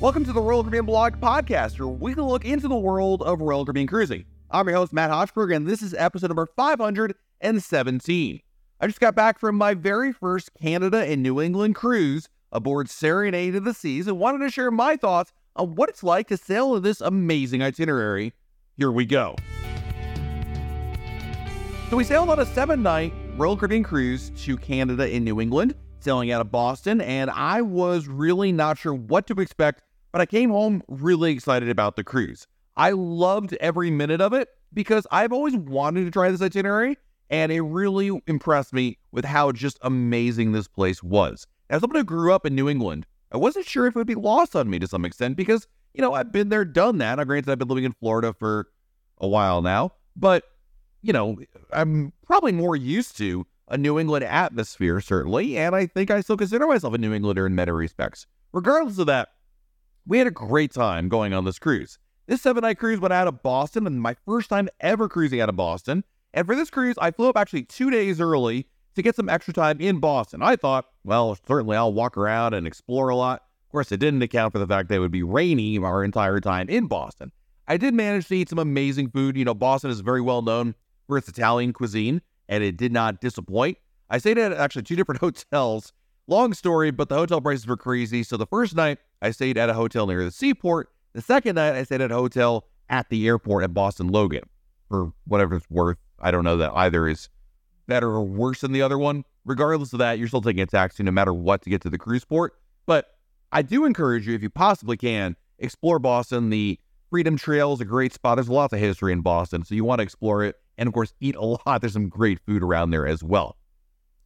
Welcome to the Royal Caribbean Blog Podcast, where we can look into the world of Royal Caribbean cruising. I'm your host, Matt Hochberg, and this is episode number 517. I just got back from my very first Canada and New England cruise aboard Serenade of the Seas and wanted to share my thoughts on what it's like to sail in this amazing itinerary. Here we go. So we sailed on a seven night Royal Caribbean cruise to Canada and New England, sailing out of Boston, and I was really not sure what to expect, but I came home really excited about the cruise. I loved every minute of it because I've always wanted to try this itinerary, and it really impressed me with how just amazing this place was. As someone who grew up in New England, I wasn't sure if it would be lost on me to some extent because, you know, I've been there, done that. Now, granted, I've been living in Florida for a while now, but, you know, I'm probably more used to a New England atmosphere, certainly, and I think I still consider myself a New Englander in many respects. Regardless of that, we had a great time going on this cruise. This seven night cruise went out of Boston, and my first time ever cruising out of Boston. And for this cruise, I flew up actually two days early to get some extra time in Boston. I thought, well, certainly I'll walk around and explore a lot. Of course, it didn't account for the fact that it would be rainy our entire time in Boston. I did manage to eat some amazing food. You know, Boston is very well known for its Italian cuisine, and it did not disappoint. I stayed at actually two different hotels. Long story, but the hotel prices were crazy. So the first night, I stayed at a hotel near the seaport. The second night, I stayed at a hotel at the airport at Boston Logan. For whatever it's worth, I don't know that either is better or worse than the other one. Regardless of that, you're still taking a taxi no matter what to get to the cruise port. But I do encourage you, if you possibly can, explore Boston. The Freedom Trail is a great spot. There's lots of history in Boston, so you want to explore it. And of course, eat a lot. There's some great food around there as well.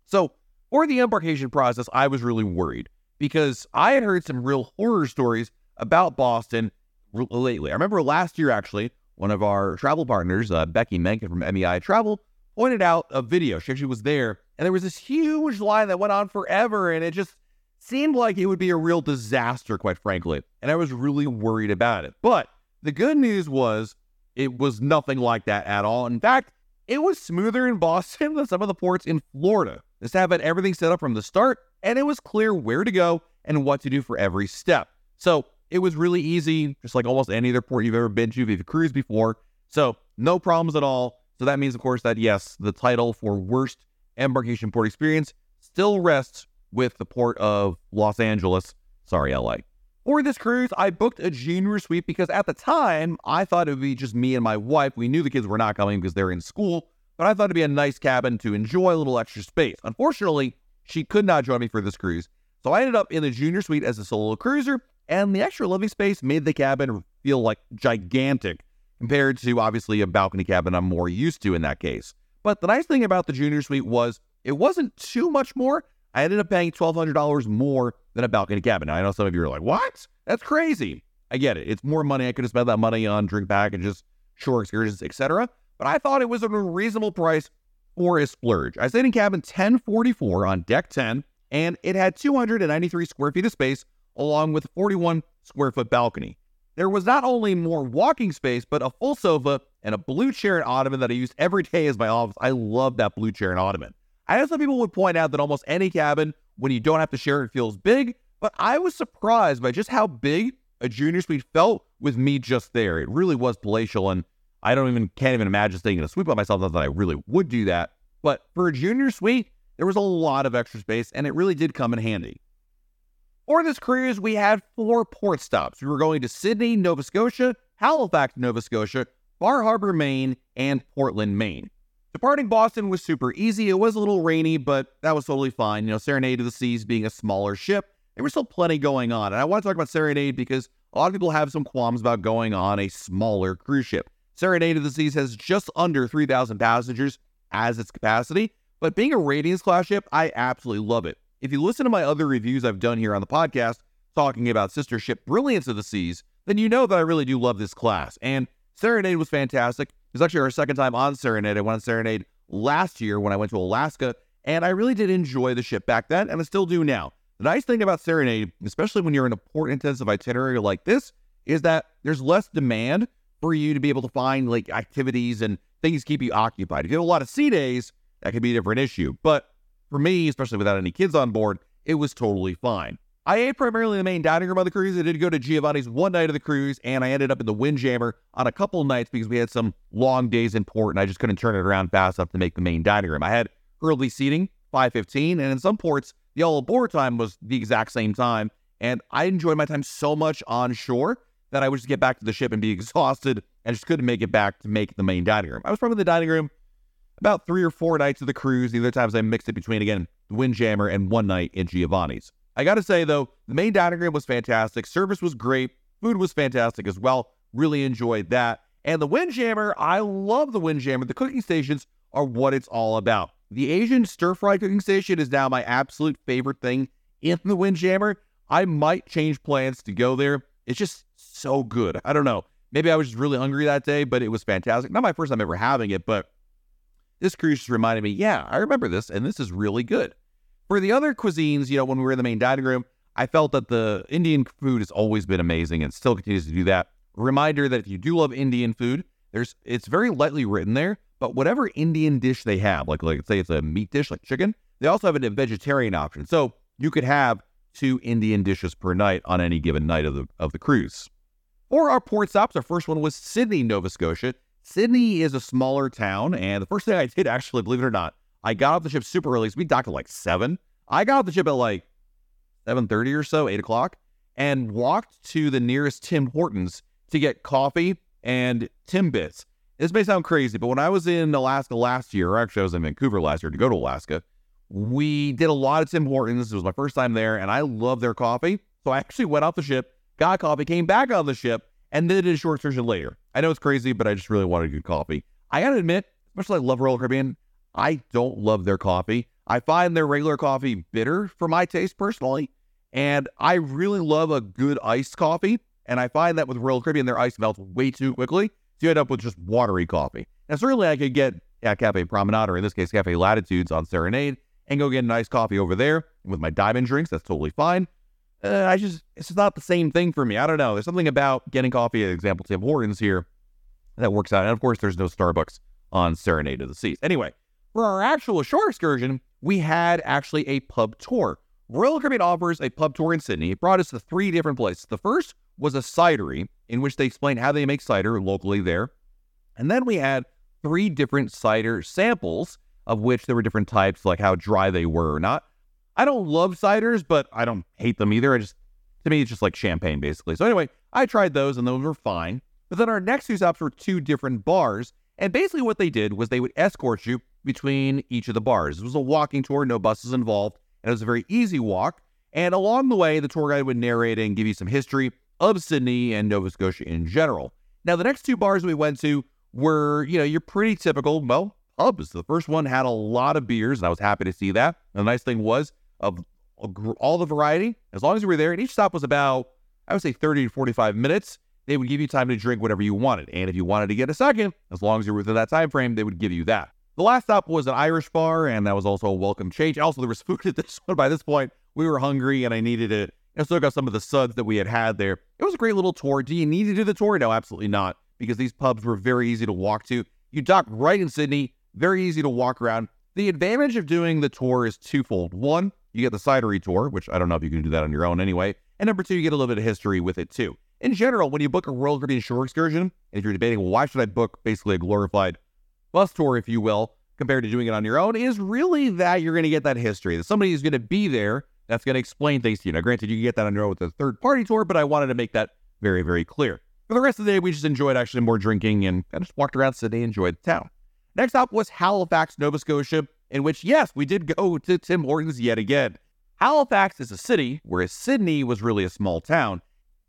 So, for the embarkation process, I was really worried because I had heard some real horror stories about Boston lately. I remember last year, actually, one of our travel partners, uh, Becky Menken from MEI Travel, pointed out a video. She actually was there, and there was this huge line that went on forever, and it just seemed like it would be a real disaster, quite frankly. And I was really worried about it. But the good news was it was nothing like that at all. In fact, it was smoother in Boston than some of the ports in Florida. This had everything set up from the start, and it was clear where to go and what to do for every step. So it was really easy, just like almost any other port you've ever been to if you've cruised before. So no problems at all. So that means, of course, that yes, the title for worst embarkation port experience still rests with the port of Los Angeles. Sorry, LA. For this cruise, I booked a junior suite because at the time, I thought it would be just me and my wife. We knew the kids were not coming because they're in school, but I thought it'd be a nice cabin to enjoy a little extra space. Unfortunately, she could not join me for this cruise, so I ended up in the junior suite as a solo cruiser, and the extra living space made the cabin feel like gigantic compared to obviously a balcony cabin I'm more used to in that case. But the nice thing about the junior suite was it wasn't too much more. I ended up paying $1,200 more than a balcony cabin. Now, I know some of you are like, what? That's crazy. I get it. It's more money. I could have spent that money on drink packages, shore excursions, etc. But I thought it was a reasonable price for a splurge. I stayed in cabin 1044 on deck 10, and it had 293 square feet of space along with a 41 square foot balcony. There was not only more walking space, but a full sofa and a blue chair and ottoman that I used every day as my office. I love that blue chair and ottoman. I know some people would point out that almost any cabin, when you don't have to share it, feels big, but I was surprised by just how big a junior suite felt with me just there. It really was palatial, and I don't even can't even imagine staying in a suite by myself. Not that I really would do that, but for a junior suite, there was a lot of extra space, and it really did come in handy. For this cruise, we had four port stops. We were going to Sydney, Nova Scotia, Halifax, Nova Scotia, Bar Harbor, Maine, and Portland, Maine. Departing Boston was super easy. It was a little rainy, but that was totally fine. You know, Serenade of the Seas being a smaller ship, there was still plenty going on. And I want to talk about Serenade because a lot of people have some qualms about going on a smaller cruise ship. Serenade of the Seas has just under 3,000 passengers as its capacity, but being a Radiance class ship, I absolutely love it. If you listen to my other reviews I've done here on the podcast talking about sister ship Brilliance of the Seas, then you know that I really do love this class. And Serenade was fantastic. It was actually our second time on Serenade. I went on Serenade last year when I went to Alaska, and I really did enjoy the ship back then, and I still do now. The nice thing about Serenade, especially when you're in a port intensive itinerary like this, is that there's less demand for you to be able to find like activities and things keep you occupied. If you have a lot of sea days, that could be a different issue. But for me, especially without any kids on board, it was totally fine. I ate primarily the main dining room on the cruise. I did go to Giovanni's one night of the cruise, and I ended up in the Windjammer on a couple nights because we had some long days in port, and I just couldn't turn it around fast enough to make the main dining room. I had early seating, 5:15, and in some ports, the all aboard time was the exact same time. And I enjoyed my time so much on shore that I would just get back to the ship and be exhausted and just couldn't make it back to make the main dining room. I was probably in the dining room about three or four nights of the cruise. The other times I mixed it between, again, the Windjammer and one night in Giovanni's. I got to say, though, the main dining room was fantastic. Service was great. Food was fantastic as well. Really enjoyed that. And the Windjammer, I love the Windjammer. The cooking stations are what it's all about. The Asian stir fry cooking station is now my absolute favorite thing in the Windjammer. I might change plans to go there. It's just so good. I don't know. Maybe I was just really hungry that day, but it was fantastic. Not my first time ever having it, but this cruise just reminded me, yeah, I remember this, and this is really good. For the other cuisines, you know, when we were in the main dining room, I felt that the Indian food has always been amazing and still continues to do that. Reminder that if you do love Indian food, there's it's very lightly written there, but whatever Indian dish they have, like like say it's a meat dish like chicken, they also have a vegetarian option. So you could have two Indian dishes per night on any given night of the of the cruise. For our port stops, our first one was Sydney, Nova Scotia. Sydney is a smaller town, and the first thing I did, actually, believe it or not, I got off the ship super early. So we docked at like seven. I got off the ship at like seven thirty or so, eight o'clock, and walked to the nearest Tim Hortons to get coffee and Timbits. This may sound crazy, but when I was in Alaska last year, or actually I was in Vancouver last year to go to Alaska, we did a lot of Tim Hortons. It was my first time there, and I love their coffee. So I actually went off the ship, got coffee, came back on the ship, and then did a short excursion later. I know it's crazy, but I just really wanted good coffee. I gotta admit, especially I love Royal Caribbean, I don't love their coffee. I find their regular coffee bitter for my taste personally. And I really love a good iced coffee. And I find that with Royal Caribbean, their ice melts way too quickly. So you end up with just watery coffee. Now, certainly I could get at Cafe Promenade, or in this case, Cafe Latitudes on Serenade, and go get a nice coffee over there with my diamond drinks. That's totally fine. Uh, I just, it's just not the same thing for me. I don't know. There's something about getting coffee, at example, Tim Hortons here, that works out. And of course, there's no Starbucks on Serenade of the Seas. Anyway, for our actual shore excursion, we had actually a pub tour. Royal Caribbean offers a pub tour in Sydney. It brought us to three different places. The first was a cidery, in which they explained how they make cider locally there. And then we had three different cider samples, of which there were different types, like how dry they were or not. I don't love ciders, but I don't hate them either. I just, to me, it's just like champagne, basically. So anyway, I tried those and those were fine. But then our next two stops were two different bars. And basically what they did was they would escort you between each of the bars. It was a walking tour, no buses involved, and it was a very easy walk. And along the way, the tour guide would narrate and give you some history of Sydney and Nova Scotia in general. Now, the next two bars we went to were, you know, your pretty typical, well, pubs. The first one had a lot of beers, and I was happy to see that. And the nice thing was, of all the variety, as long as you were there, and each stop was about, I would say, 30 to 45 minutes, they would give you time to drink whatever you wanted. And if you wanted to get a second, as long as you were within that time frame, they would give you that. The last stop was an Irish bar, and that was also a welcome change. Also, there was food at this one. By this point, we were hungry, and I needed it. I still got some of the suds that we had had there. It was a great little tour. Do you need to do the tour? No, absolutely not, because these pubs were very easy to walk to. You dock right in Sydney, very easy to walk around. The advantage of doing the tour is twofold. One, you get the cidery tour, which I don't know if you can do that on your own anyway. And number two, you get a little bit of history with it too. In general, when you book a Royal Caribbean shore excursion, and if you're debating, well, why should I book basically a glorified bus tour, if you will, compared to doing it on your own, is really that you're going to get that history. That somebody is going to be there that's going to explain things to you. Now, granted, you can get that on your own with a third party tour, but I wanted to make that very, very clear. For the rest of the day, we just enjoyed actually more drinking and I just walked around Sydney, enjoyed the town. Next up was Halifax, Nova Scotia, in which, yes, we did go to Tim Hortons yet again. Halifax is a city, whereas Sydney was really a small town.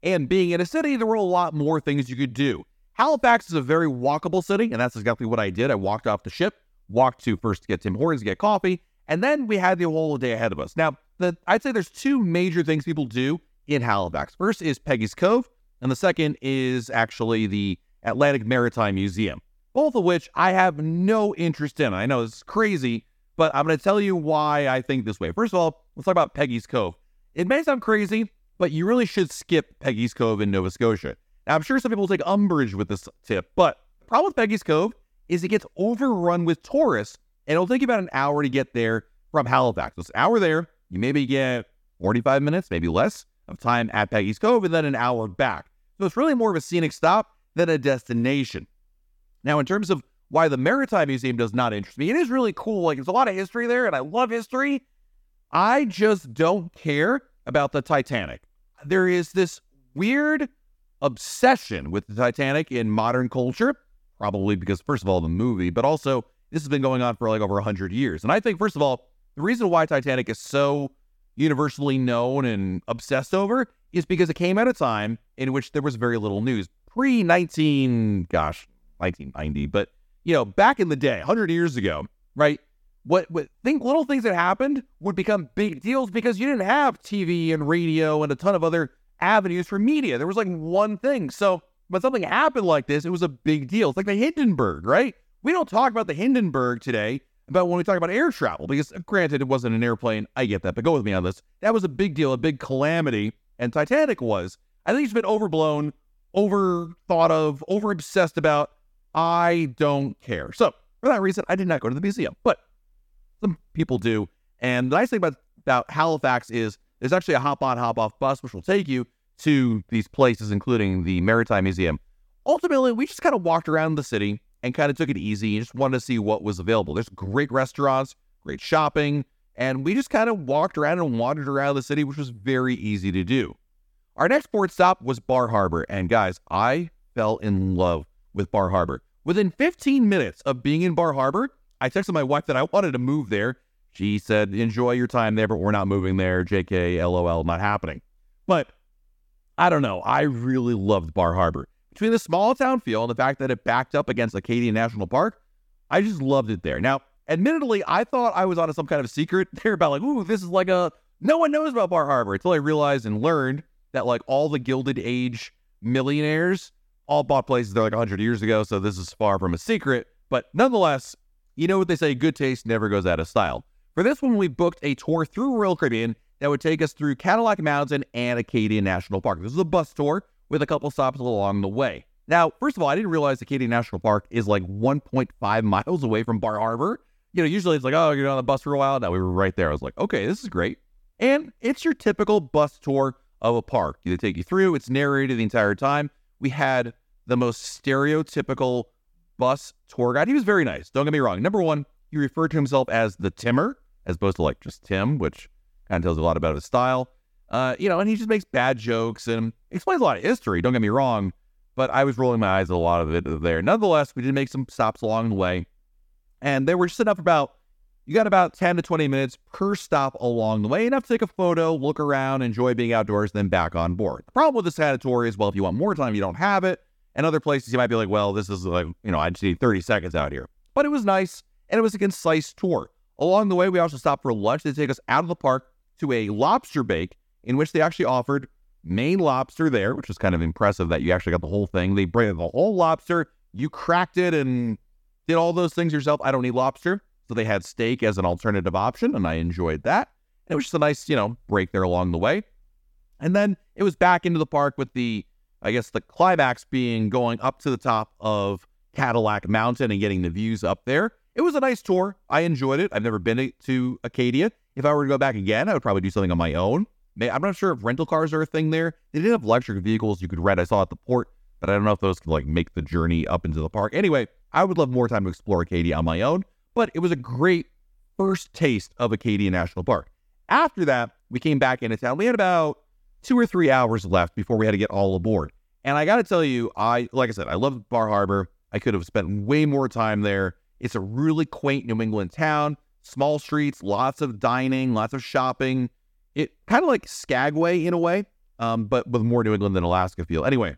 And being in a city, there were a lot more things you could do. Halifax is a very walkable city, and that's exactly what I did. I walked off the ship, walked to first to get Tim Hortons, get coffee, and then we had the whole day ahead of us. Now, the, I'd say there's two major things people do in Halifax. First is Peggy's Cove, and the second is actually the Atlantic Maritime Museum, both of which I have no interest in. I know it's crazy, but I'm going to tell you why I think this way. First of all, let's talk about Peggy's Cove. It may sound crazy, but you really should skip Peggy's Cove in Nova Scotia. Now, I'm sure some people take umbrage with this tip, but the problem with Peggy's Cove is it gets overrun with tourists, and it'll take you about an hour to get there from Halifax. So it's an hour there. You maybe get 45 minutes, maybe less, of time at Peggy's Cove and then an hour back. So it's really more of a scenic stop than a destination. Now, in terms of why the Maritime Museum does not interest me, it is really cool. Like, there's a lot of history there, and I love history. I just don't care about the Titanic. There is this weird obsession with the Titanic in modern culture, probably because, first of all, the movie, but also this has been going on for like over 100 years. And I think, first of all, the reason why Titanic is so universally known and obsessed over is because it came at a time in which there was very little news. Pre 19, gosh, 1990, but you know, back in the day, 100 years ago, right? What, what think little things that happened would become big deals because you didn't have TV and radio and a ton of other avenues for media. There was like one thing. So when something happened like this, it was a big deal. It's like the Hindenburg, right? We don't talk about the Hindenburg today but when we talk about air travel because uh, granted it wasn't an airplane. I get that, but go with me on this. That was a big deal, a big calamity, and Titanic was. I think it's been overblown, over thought of, over obsessed about. I don't care. So for that reason, I did not go to the museum, but some people do. And the nice thing about, about Halifax is there's actually a hop on, hop off bus, which will take you to these places, including the Maritime Museum. Ultimately, we just kind of walked around the city and kind of took it easy and just wanted to see what was available. There's great restaurants, great shopping, and we just kind of walked around and wandered around the city, which was very easy to do. Our next port stop was Bar Harbor, and guys, I fell in love with Bar Harbor. Within 15 minutes of being in Bar Harbor, I texted my wife that I wanted to move there. She said, Enjoy your time there, but we're not moving there. JK, LOL, not happening. But I don't know. I really loved Bar Harbor. Between the small town feel and the fact that it backed up against Acadia National Park, I just loved it there. Now, admittedly, I thought I was on some kind of secret there about like, ooh, this is like a no one knows about Bar Harbor until I realized and learned that like all the Gilded Age millionaires all bought places there like 100 years ago. So this is far from a secret. But nonetheless, you know what they say good taste never goes out of style. For this one, we booked a tour through Royal Caribbean that would take us through Cadillac Mountain and Acadia National Park. This is a bus tour with a couple stops along the way. Now, first of all, I didn't realize Acadia National Park is like 1.5 miles away from Bar Harbor. You know, usually it's like, oh, you're on the bus for a while. Now we were right there. I was like, okay, this is great. And it's your typical bus tour of a park. They take you through, it's narrated the entire time. We had the most stereotypical bus tour guide. He was very nice. Don't get me wrong. Number one, he referred to himself as the Timmer, as opposed to like just Tim, which kind of tells a lot about his style. Uh, you know, and he just makes bad jokes and explains a lot of history. Don't get me wrong, but I was rolling my eyes at a lot of it there. Nonetheless, we did make some stops along the way, and there were just enough about. You got about 10 to 20 minutes per stop along the way, enough to take a photo, look around, enjoy being outdoors, then back on board. The problem with the sanatory is, well, if you want more time, you don't have it. And other places, you might be like, well, this is like, you know, I just need 30 seconds out here. But it was nice, and it was a concise tour. Along the way, we also stopped for lunch. They take us out of the park to a lobster bake in which they actually offered Maine lobster there, which was kind of impressive that you actually got the whole thing. They bring the whole lobster, you cracked it and did all those things yourself. I don't eat lobster. So they had steak as an alternative option, and I enjoyed that. And it was just a nice, you know, break there along the way. And then it was back into the park with the, I guess, the climax being going up to the top of Cadillac Mountain and getting the views up there. It was a nice tour. I enjoyed it. I've never been to Acadia. If I were to go back again, I would probably do something on my own. I'm not sure if rental cars are a thing there. They did have electric vehicles you could rent. I saw at the port, but I don't know if those could like make the journey up into the park. Anyway, I would love more time to explore Acadia on my own, but it was a great first taste of Acadia National Park. After that, we came back into town. We had about two or three hours left before we had to get all aboard. And I got to tell you, I like I said, I love Bar Harbor. I could have spent way more time there. It's a really quaint New England town, small streets, lots of dining, lots of shopping it kind of like Skagway in a way, um, but with more New England than Alaska feel. Anyway,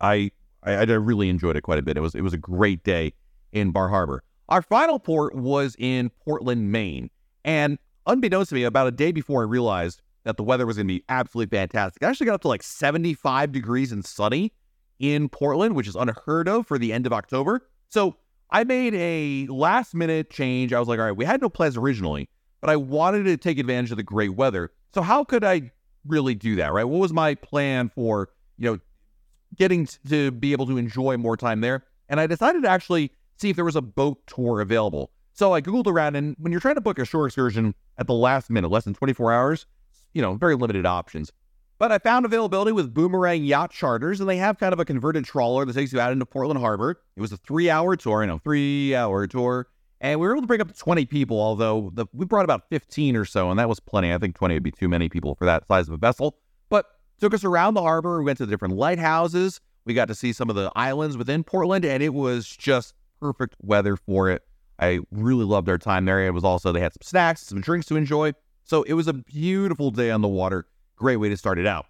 I, I, I really enjoyed it quite a bit. It was it was a great day in Bar Harbor. Our final port was in Portland, Maine, and unbeknownst to me, about a day before I realized that the weather was going to be absolutely fantastic. I actually got up to like 75 degrees and sunny in Portland, which is unheard of for the end of October. So I made a last minute change. I was like, all right, we had no plans originally, but I wanted to take advantage of the great weather. So how could I really do that, right? What was my plan for, you know, getting to be able to enjoy more time there? And I decided to actually see if there was a boat tour available. So I Googled around, and when you're trying to book a shore excursion at the last minute, less than 24 hours, you know, very limited options. But I found availability with Boomerang Yacht Charters, and they have kind of a converted trawler that takes you out into Portland Harbor. It was a three hour tour, you know, three hour tour. And we were able to bring up to 20 people, although the, we brought about 15 or so, and that was plenty. I think 20 would be too many people for that size of a vessel. But took us around the harbor. We went to the different lighthouses. We got to see some of the islands within Portland, and it was just perfect weather for it. I really loved our time there. It was also, they had some snacks, some drinks to enjoy. So it was a beautiful day on the water. Great way to start it out.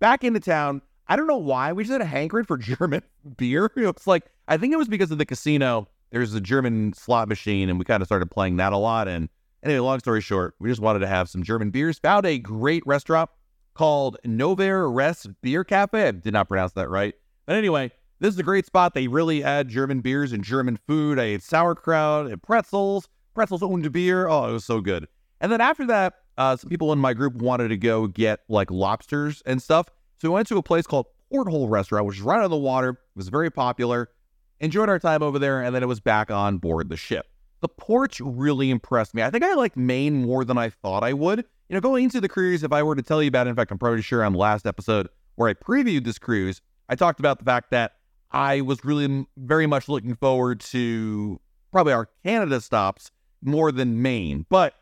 Back into town, I don't know why. We just had a hankering for German beer. It's like, I think it was because of the casino. There's a German slot machine, and we kind of started playing that a lot. And anyway, long story short, we just wanted to have some German beers. Found a great restaurant called Novare Res Bier Cafe. I did not pronounce that right. But anyway, this is a great spot. They really had German beers and German food. I ate sauerkraut and pretzels, pretzels und beer. Oh, it was so good. And then after that, uh, some people in my group wanted to go get like lobsters and stuff. So we went to a place called Porthole Restaurant, which is right on the water. It was very popular. Enjoyed our time over there, and then it was back on board the ship. The porch really impressed me. I think I liked Maine more than I thought I would. You know, going into the cruise, if I were to tell you about it, in fact, I'm pretty sure on the last episode where I previewed this cruise, I talked about the fact that I was really very much looking forward to probably our Canada stops more than Maine. But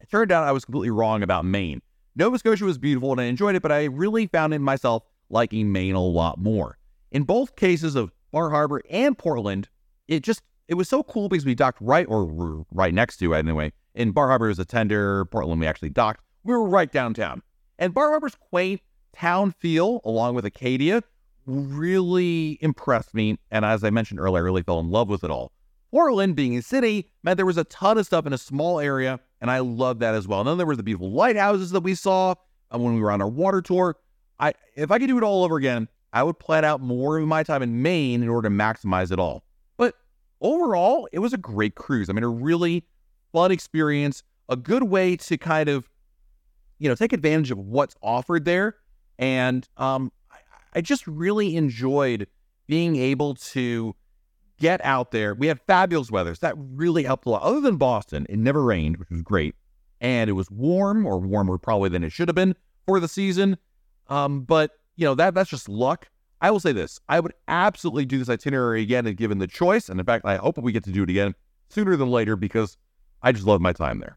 it turned out I was completely wrong about Maine. Nova Scotia was beautiful and I enjoyed it, but I really found in myself liking Maine a lot more. In both cases of Bar Harbor and Portland, it just it was so cool because we docked right or right next to it anyway. In Bar Harbor was a tender, Portland we actually docked. We were right downtown. And Bar Harbor's quaint town feel, along with Acadia, really impressed me. And as I mentioned earlier, I really fell in love with it all. Portland, being a city, meant there was a ton of stuff in a small area, and I loved that as well. And then there was the beautiful lighthouses that we saw uh, when we were on our water tour. I, if I could do it all over again, I would plan out more of my time in Maine in order to maximize it all. But overall, it was a great cruise. I mean, a really fun experience, a good way to kind of, you know, take advantage of what's offered there. And um, I just really enjoyed being able to get out there. We had fabulous weather. So that really helped a lot. Other than Boston, it never rained, which was great. And it was warm, or warmer probably than it should have been for the season. Um, but you know, that that's just luck. I will say this. I would absolutely do this itinerary again if given the choice. And in fact, I hope we get to do it again sooner than later because I just love my time there.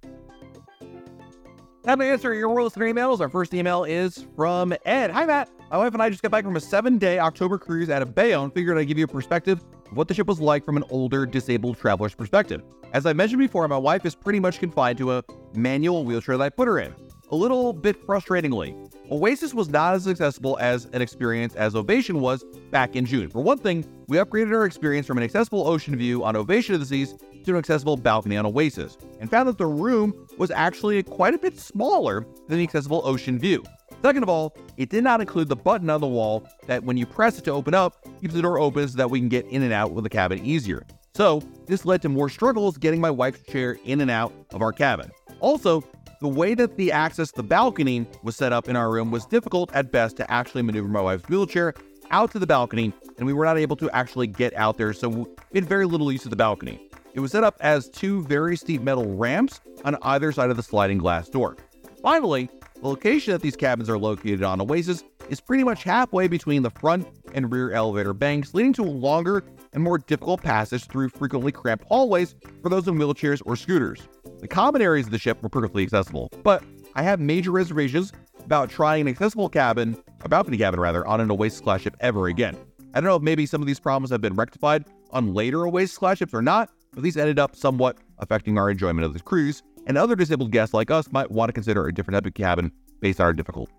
Time to answer your world listener emails. Our first email is from Ed. Hi, Matt. My wife and I just got back from a seven day October cruise out of Bayonne. Figured I'd give you a perspective of what the ship was like from an older disabled traveler's perspective. As I mentioned before, my wife is pretty much confined to a manual wheelchair that I put her in. A little bit frustratingly, Oasis was not as accessible as an experience as Ovation was back in June. For one thing, we upgraded our experience from an accessible ocean view on Ovation of the Seas to an accessible balcony on Oasis, and found that the room was actually quite a bit smaller than the accessible ocean view. Second of all, it did not include the button on the wall that when you press it to open up, keeps the door open so that we can get in and out of the cabin easier. So, this led to more struggles getting my wife's chair in and out of our cabin. Also, the way that the access to the balcony was set up in our room was difficult at best to actually maneuver my wife's wheelchair out to the balcony, and we were not able to actually get out there, so we had very little use of the balcony. It was set up as two very steep metal ramps on either side of the sliding glass door. Finally, the location that these cabins are located on Oasis is pretty much halfway between the front and rear elevator banks, leading to a longer and more difficult passage through frequently cramped hallways for those in wheelchairs or scooters. The common areas of the ship were perfectly accessible, but I have major reservations about trying an accessible cabin, a balcony cabin rather, on an Oasis class ship ever again. I don't know if maybe some of these problems have been rectified on later Oasis class ships or not, but these ended up somewhat affecting our enjoyment of the cruise, and other disabled guests like us might want to consider a different type of cabin based on our difficulty.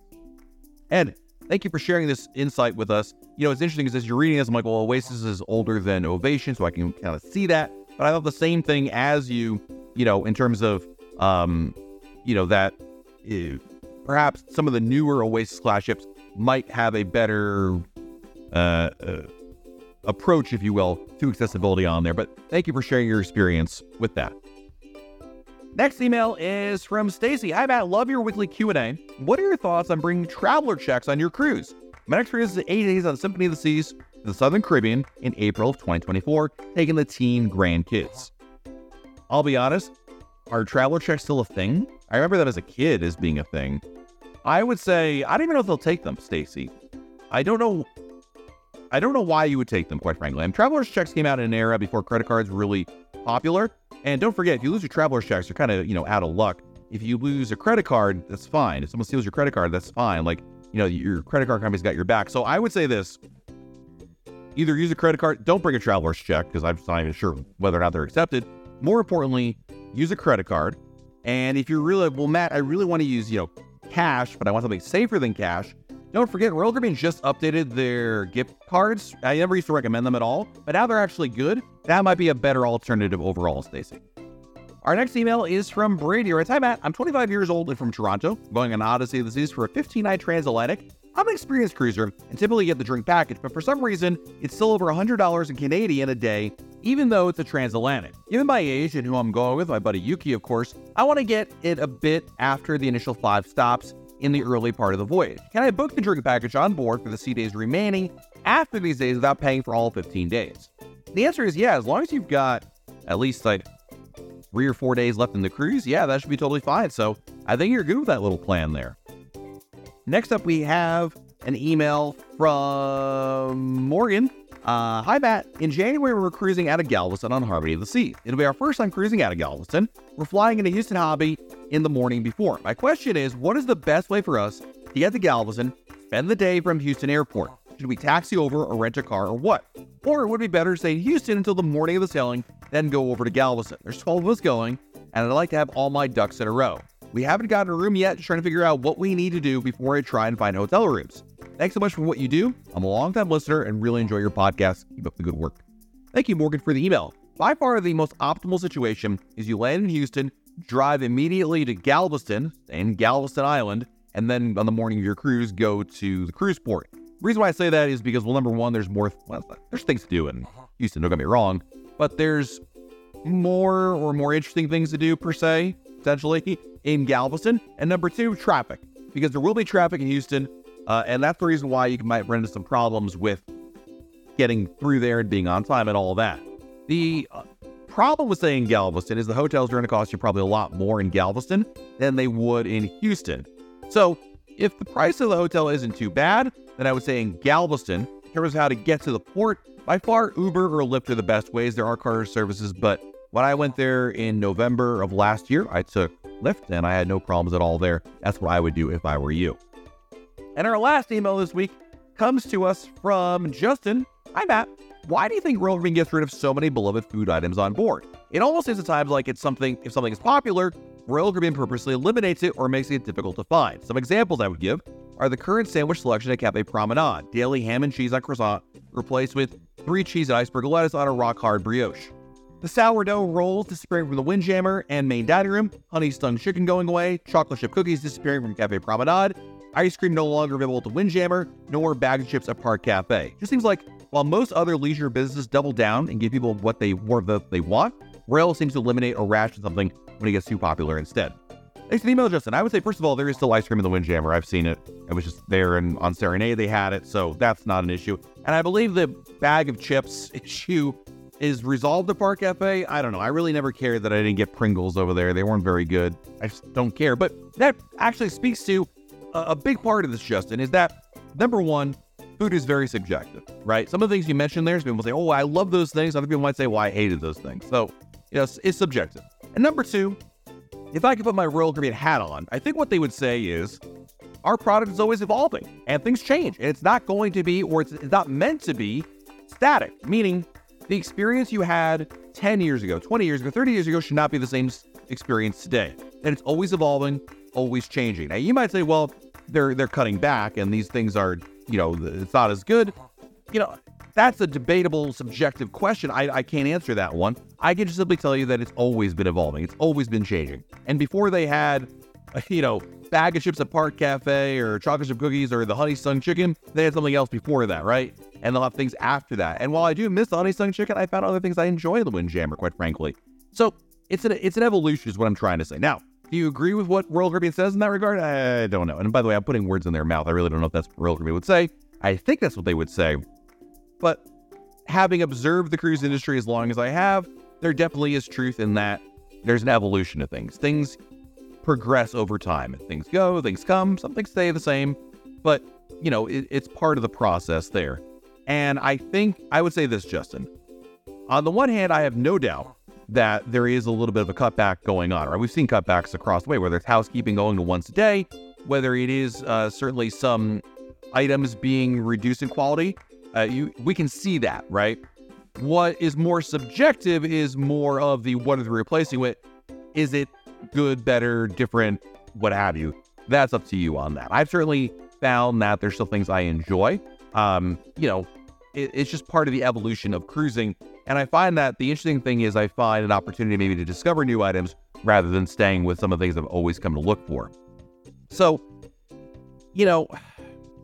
And thank you for sharing this insight with us. You know, it's interesting because as you're reading this, I'm like, well, Oasis is older than Ovation, so I can kind of see that. But I thought the same thing as you, you know, in terms of, um, you know, that uh, perhaps some of the newer Oasis class ships might have a better uh, uh, approach, if you will, to accessibility on there. But thank you for sharing your experience with that. Next email is from Stacy. Hi Matt, love your weekly Q&A. What are your thoughts on bringing traveler checks on your cruise? My next cruise is eight days on Symphony of the Seas to the Southern Caribbean in April of 2024, taking the teen grandkids. I'll be honest, are traveler checks still a thing? I remember that as a kid as being a thing. I would say I don't even know if they'll take them, Stacy. I don't know. I don't know why you would take them, quite frankly. And traveler's checks came out in an era before credit cards were really popular. And don't forget, if you lose your traveler's checks, you're kind of you know out of luck. If you lose a credit card, that's fine. If someone steals your credit card, that's fine. Like you know, your credit card company's got your back. So I would say this: either use a credit card, don't bring a traveler's check because I'm not even sure whether or not they're accepted. More importantly, use a credit card. And if you're really, well, Matt, I really want to use, you know, cash, but I want something safer than cash. Don't forget, Royal Caribbean just updated their gift cards. I never used to recommend them at all, but now they're actually good. That might be a better alternative overall, Stacy. Our next email is from Brady. Writes, Hi Matt, I'm 25 years old and from Toronto, going on Odyssey of the Seas for a 15 night transatlantic. I'm an experienced cruiser and typically get the drink package, but for some reason, it's still over $100 in Canadian a day, even though it's a transatlantic. Given my age and who I'm going with, my buddy Yuki, of course, I want to get it a bit after the initial five stops in the early part of the voyage. Can I book the drink package on board for the sea days remaining after these days without paying for all 15 days? The answer is yeah, as long as you've got at least like three or four days left in the cruise, yeah, that should be totally fine. So I think you're good with that little plan there. Next up, we have an email from Morgan. Uh, hi, Matt. In January, we are cruising out of Galveston on Harmony of the Sea. It'll be our first time cruising out of Galveston. We're flying into Houston Hobby in the morning before. My question is, what is the best way for us to get to Galveston, spend the day from Houston Airport? Should we taxi over or rent a car or what? Or would it be better to stay in Houston until the morning of the sailing, then go over to Galveston? There's 12 of us going, and I'd like to have all my ducks in a row. We haven't gotten a room yet, just trying to figure out what we need to do before I try and find hotel rooms. Thanks so much for what you do. I'm a longtime listener and really enjoy your podcast. Keep up the good work. Thank you, Morgan, for the email. By far, the most optimal situation is you land in Houston, drive immediately to Galveston and Galveston Island, and then on the morning of your cruise, go to the cruise port. The reason why I say that is because, well, number one, there's more, well, there's things to do in Houston, don't get me wrong, but there's more or more interesting things to do, per se, potentially, in Galveston. And number two, traffic, because there will be traffic in Houston. Uh, and that's the reason why you might run into some problems with getting through there and being on time and all that. The uh, problem with staying in Galveston is the hotels are going to cost you probably a lot more in Galveston than they would in Houston. So if the price of the hotel isn't too bad, then I would say in Galveston, of how to get to the port, by far Uber or Lyft are the best ways. There are car services, but when I went there in November of last year, I took Lyft and I had no problems at all there. That's what I would do if I were you. And our last email this week comes to us from Justin. Hi, Matt. Why do you think Royal Caribbean gets rid of so many beloved food items on board? It almost seems at times like it's something, if something is popular, Royal Caribbean purposely eliminates it or makes it difficult to find. Some examples I would give are the current sandwich selection at Cafe Promenade, daily ham and cheese on croissant, replaced with three cheese and iceberg lettuce on a rock hard brioche. The sourdough rolls disappearing from the Windjammer and main dining room, honey stung chicken going away, chocolate chip cookies disappearing from Cafe Promenade, ice cream no longer available at the Windjammer, nor bag of chips at Park Cafe. Just seems like while most other leisure businesses double down and give people what they what they want, Royal seems to eliminate or ration something when it gets too popular instead. Thanks for the email, Justin. I would say, first of all, there is still ice cream in the Windjammer. I've seen it. It was just there, and on Serenade they had it, so that's not an issue. And I believe the bag of chips issue is resolved at Park Cafe. I don't know. I really never cared that I didn't get Pringles over there. They weren't very good. I just don't care. But that actually speaks to a big part of this, Justin, is that number one, food is very subjective, right? Some of the things you mentioned there, some people say, oh, I love those things. Other people might say, well, I hated those things. So, you know, it's, subjective. And number two, if I could put my Royal Caribbean hat on, I think what they would say is our product is always evolving and things change. And it's not going to be, or it's, it's not meant to be, static, meaning the experience you had 10 years ago, 20 years ago, 30 years ago should not be the same experience today. And it's always evolving, always changing. Now you might say, well, they're they're cutting back and these things are, you know, it's not as good. You know, that's a debatable, subjective question. I, I can't answer that one. I can just simply tell you that it's always been evolving. It's always been changing. And before they had, you know, bag of chips at Park Cafe or chocolate chip cookies or the honey stung chicken, they had something else before that, right? and they'll have things after that. And while I do miss the honey stung chicken, I found other things I enjoy the Windjammer, quite frankly. So it's an it's an evolution, is what I'm trying to say. Now, do you agree with what Royal Caribbean says in that regard? I don't know. And by the way, I'm putting words in their mouth. I really don't know if that's what Royal Caribbean would say. I think that's what they would say. But having observed the cruise industry as long as I have, there definitely is truth in that there's an evolution of things. Things progress over time. Things go, things come, some things stay the same, but you know, it, it's part of the process there. And I think I would say this, Justin. On the one hand, I have no doubt that there is a little bit of a cutback going on. Right, we've seen cutbacks across the way, whether it's housekeeping going to once a day, whether it is uh, certainly some items being reduced in quality. Uh, you, we can see that, right? What is more subjective is more of the what are they replacing with? Is it good, better, different, what have you? That's up to you on that. I've certainly found that there's still things I enjoy. Um, you know, it, it's just part of the evolution of cruising. And I find that the interesting thing is I find an opportunity maybe to discover new items rather than staying with some of the things I've always come to look for. So, you know,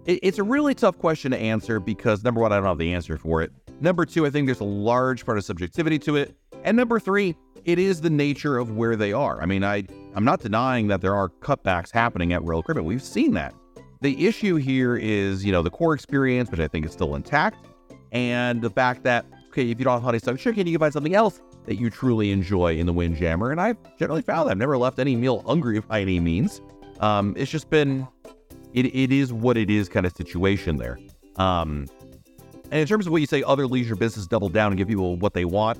it, it's a really tough question to answer because number one, I don't have the answer for it. Number two, I think there's a large part of subjectivity to it. And number three, it is the nature of where they are. I mean, I, I'm not denying that there are cutbacks happening at Royal Caribbean. We've seen that. The issue here is, you know, the core experience, which I think is still intact, and the fact that, okay, if you don't have honeysuckle chicken, you can find something else that you truly enjoy in the Windjammer. And I've generally found that I've never left any meal hungry by any means. Um, it's just been, it, it is what it is kind of situation there. Um, and in terms of what you say, other leisure businesses double down and give people what they want.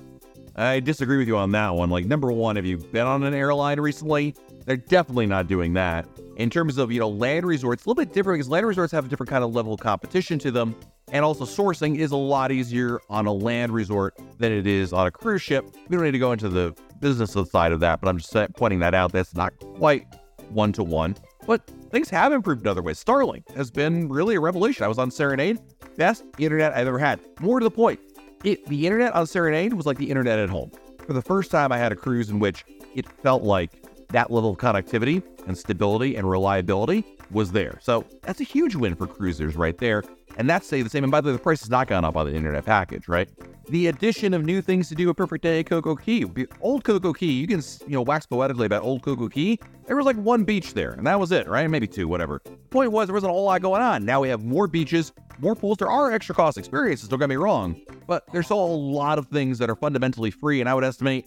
I disagree with you on that one. Like, number one, have you been on an airline recently? They're definitely not doing that. In terms of, you know, land resorts, a little bit different because land resorts have a different kind of level of competition to them. And also, sourcing is a lot easier on a land resort than it is on a cruise ship. We don't need to go into the business side of that, but I'm just pointing that out. That's not quite one to one. But things have improved in other ways. Starlink has been really a revelation. I was on Serenade, best internet I've ever had. More to the point, it, the internet on Serenade was like the internet at home. For the first time, I had a cruise in which it felt like that level of connectivity and stability and reliability was there. So that's a huge win for cruisers right there. And that's say the same. And by the way, the price has not gone up on the internet package, right? The addition of new things to do a perfect day at Coco Cay. Old Coco Cay, you can you know wax poetically about old Coco Cay. There was like one beach there, and that was it, right? Maybe two, whatever. The point was there wasn't a whole lot going on. Now we have more beaches, more pools. There are extra cost experiences. Don't get me wrong, but there's still a lot of things that are fundamentally free. And I would estimate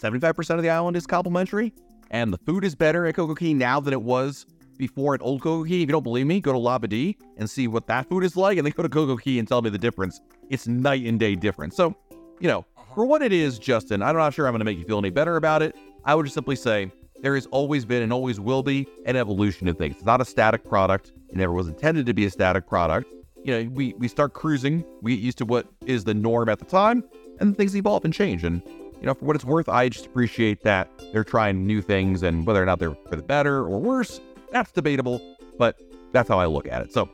75% of the island is complimentary, and the food is better at Coco Cay now than it was before at Old Coco Cay. If you don't believe me, go to Labadee and see what that food is like, and then go to Coco Cay and tell me the difference. It's night and day difference. So, you know, uh-huh. for what it is, Justin, I'm not sure I'm going to make you feel any better about it. I would just simply say there has always been and always will be an evolution of things. It's not a static product. It never was intended to be a static product. You know, we we start cruising, we get used to what is the norm at the time, and things evolve and change. And you know, for what it's worth, I just appreciate that they're trying new things, and whether or not they're for the better or worse, that's debatable, but that's how I look at it. So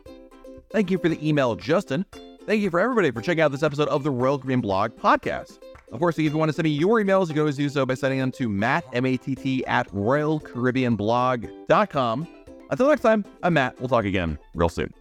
thank you for the email, Justin. Thank you for everybody for checking out this episode of the Royal Caribbean Blog podcast. Of course, if you want to send me your emails, you can always do so by sending them to Matt, M-A-T-T, at RoyalCaribbeanBlog.com. Until next time, I'm Matt. We'll talk again real soon.